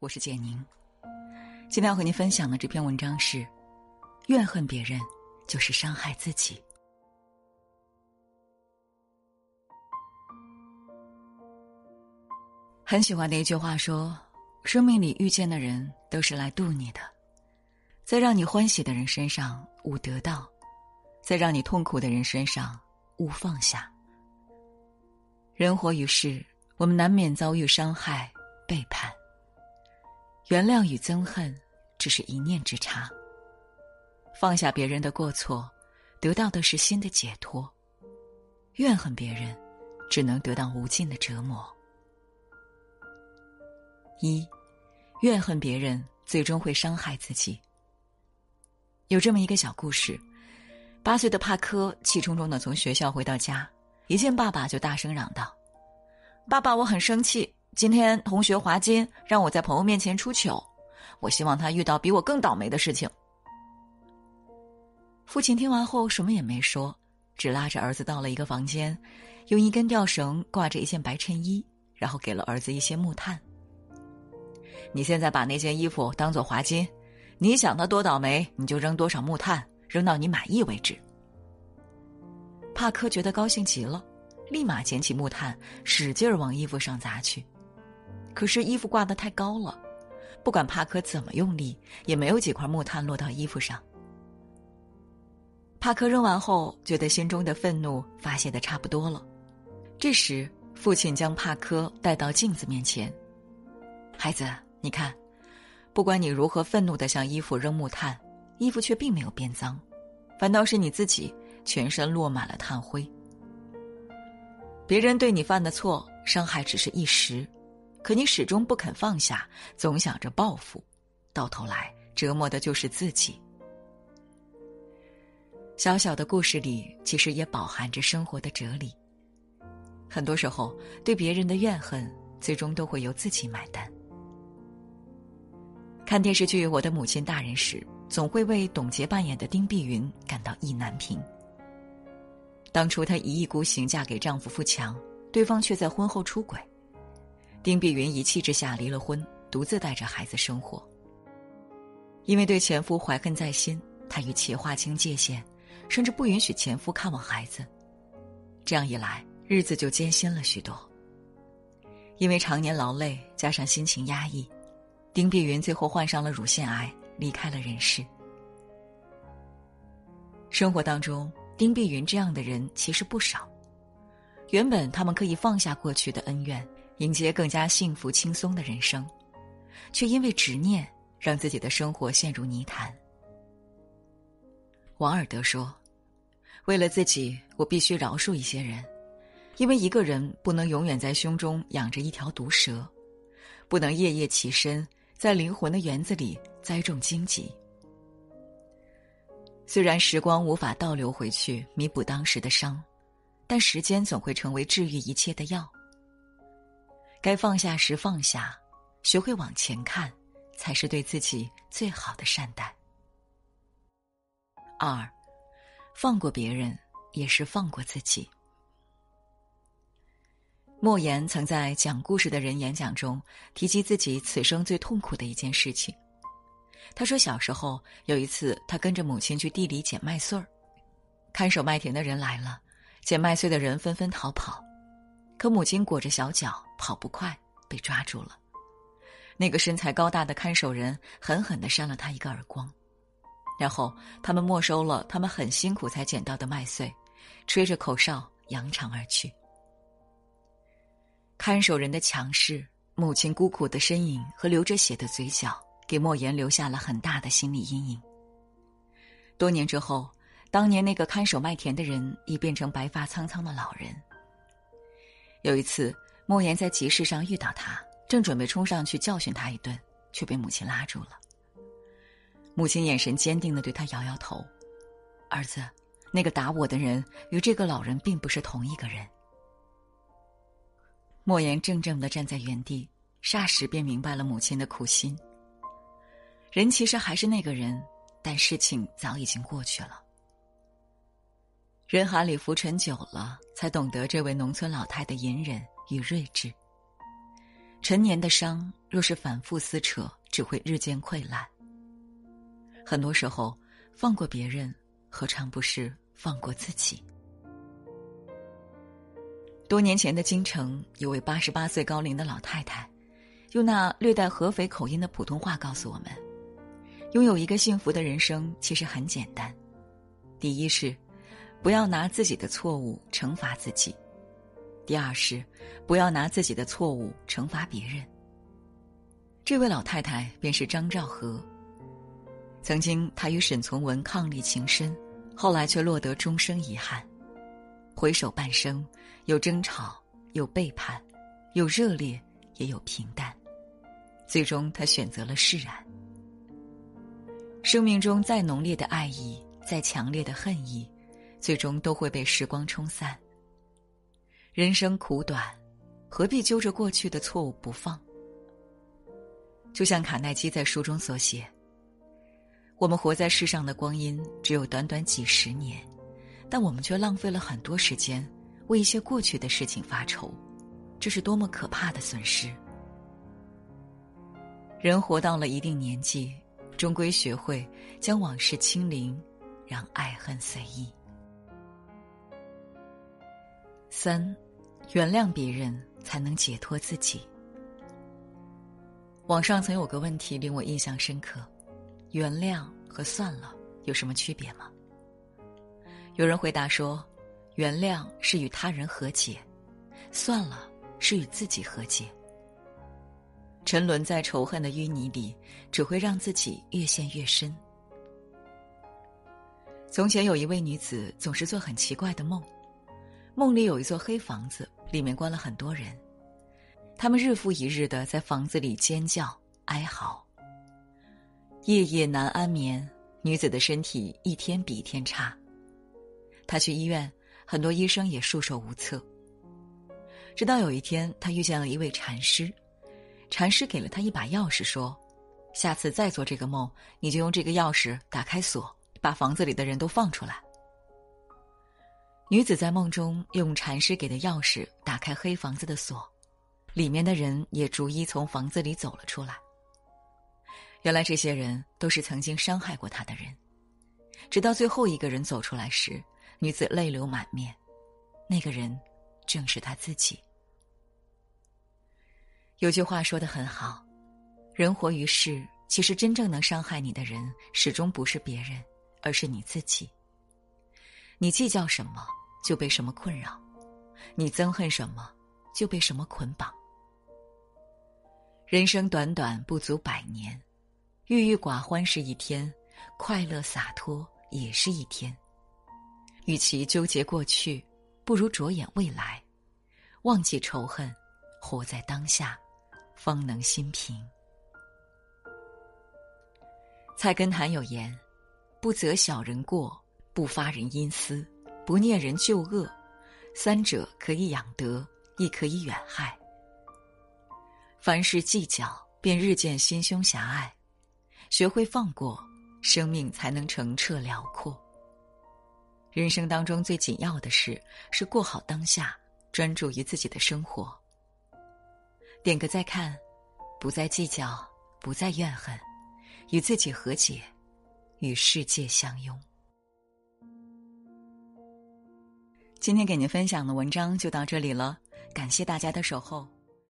我是简宁。今天要和您分享的这篇文章是：怨恨别人就是伤害自己。很喜欢的一句话说：“生命里遇见的人都是来渡你的，在让你欢喜的人身上勿得到，在让你痛苦的人身上勿放下。”人活于世。我们难免遭遇伤害、背叛。原谅与憎恨，只是一念之差。放下别人的过错，得到的是心的解脱；怨恨别人，只能得到无尽的折磨。一，怨恨别人，最终会伤害自己。有这么一个小故事：八岁的帕科气冲冲的从学校回到家，一见爸爸就大声嚷道。爸爸，我很生气。今天同学华金让我在朋友面前出糗，我希望他遇到比我更倒霉的事情。父亲听完后什么也没说，只拉着儿子到了一个房间，用一根吊绳挂着一件白衬衣，然后给了儿子一些木炭。你现在把那件衣服当做华金，你想他多倒霉，你就扔多少木炭，扔到你满意为止。帕克觉得高兴极了。立马捡起木炭，使劲儿往衣服上砸去。可是衣服挂得太高了，不管帕克怎么用力，也没有几块木炭落到衣服上。帕克扔完后，觉得心中的愤怒发泄的差不多了。这时，父亲将帕克带到镜子面前：“孩子，你看，不管你如何愤怒的向衣服扔木炭，衣服却并没有变脏，反倒是你自己全身落满了炭灰。”别人对你犯的错，伤害只是一时，可你始终不肯放下，总想着报复，到头来折磨的就是自己。小小的故事里，其实也饱含着生活的哲理。很多时候，对别人的怨恨，最终都会由自己买单。看电视剧《我的母亲大人》时，总会为董洁扮演的丁碧云感到意难平。当初她一意孤行嫁给丈夫富强，对方却在婚后出轨，丁碧云一气之下离了婚，独自带着孩子生活。因为对前夫怀恨在心，她与其划清界限，甚至不允许前夫看望孩子。这样一来，日子就艰辛了许多。因为常年劳累，加上心情压抑，丁碧云最后患上了乳腺癌，离开了人世。生活当中。丁碧云这样的人其实不少，原本他们可以放下过去的恩怨，迎接更加幸福轻松的人生，却因为执念让自己的生活陷入泥潭。王尔德说：“为了自己，我必须饶恕一些人，因为一个人不能永远在胸中养着一条毒蛇，不能夜夜起身在灵魂的园子里栽种荆棘。”虽然时光无法倒流回去弥补当时的伤，但时间总会成为治愈一切的药。该放下时放下，学会往前看，才是对自己最好的善待。二，放过别人也是放过自己。莫言曾在讲故事的人演讲中提及自己此生最痛苦的一件事情。他说：“小时候有一次，他跟着母亲去地里捡麦穗儿，看守麦田的人来了，捡麦穗的人纷纷逃跑，可母亲裹着小脚，跑不快，被抓住了。那个身材高大的看守人狠狠的扇了他一个耳光，然后他们没收了他们很辛苦才捡到的麦穗，吹着口哨扬长而去。看守人的强势，母亲孤苦的身影和流着血的嘴角。”给莫言留下了很大的心理阴影。多年之后，当年那个看守麦田的人已变成白发苍苍的老人。有一次，莫言在集市上遇到他，正准备冲上去教训他一顿，却被母亲拉住了。母亲眼神坚定的对他摇摇头：“儿子，那个打我的人与这个老人并不是同一个人。”莫言怔怔的站在原地，霎时便明白了母亲的苦心。人其实还是那个人，但事情早已经过去了。人海里浮沉久了，才懂得这位农村老太的隐忍与睿智。陈年的伤，若是反复撕扯，只会日渐溃烂。很多时候，放过别人，何尝不是放过自己？多年前的京城，有位八十八岁高龄的老太太，用那略带合肥口音的普通话告诉我们：拥有一个幸福的人生，其实很简单。第一是，不要拿自己的错误惩罚自己。第二是，不要拿自己的错误惩罚别人。这位老太太便是张兆和。曾经，她与沈从文伉俪情深，后来却落得终生遗憾。回首半生，有争吵，有背叛，有热烈，也有平淡。最终，她选择了释然。生命中再浓烈的爱意，再强烈的恨意，最终都会被时光冲散。人生苦短，何必揪着过去的错误不放？就像卡耐基在书中所写：“我们活在世上的光阴只有短短几十年，但我们却浪费了很多时间为一些过去的事情发愁，这是多么可怕的损失！”人活到了一定年纪，终归学会将往事清零，让爱恨随意。三，原谅别人才能解脱自己。网上曾有个问题令我印象深刻：原谅和算了有什么区别吗？有人回答说，原谅是与他人和解，算了是与自己和解。沉沦在仇恨的淤泥里，只会让自己越陷越深。从前有一位女子，总是做很奇怪的梦。梦里有一座黑房子，里面关了很多人，他们日复一日的在房子里尖叫哀嚎，夜夜难安眠。女子的身体一天比一天差，她去医院，很多医生也束手无策。直到有一天，她遇见了一位禅师，禅师给了她一把钥匙，说：“下次再做这个梦，你就用这个钥匙打开锁，把房子里的人都放出来。”女子在梦中用禅师给的钥匙打开黑房子的锁，里面的人也逐一从房子里走了出来。原来这些人都是曾经伤害过她的人，直到最后一个人走出来时，女子泪流满面。那个人正是她自己。有句话说的很好：“人活于世，其实真正能伤害你的人，始终不是别人，而是你自己。你计较什么？”就被什么困扰，你憎恨什么，就被什么捆绑。人生短短不足百年，郁郁寡欢是一天，快乐洒脱也是一天。与其纠结过去，不如着眼未来，忘记仇恨，活在当下，方能心平。菜根谭有言：“不责小人过，不发人阴私。”不念人旧恶，三者可以养德，亦可以远害。凡事计较，便日渐心胸狭隘；学会放过，生命才能澄澈辽阔。人生当中最紧要的事是过好当下，专注于自己的生活。点个再看，不再计较，不再怨恨，与自己和解，与世界相拥。今天给您分享的文章就到这里了，感谢大家的守候。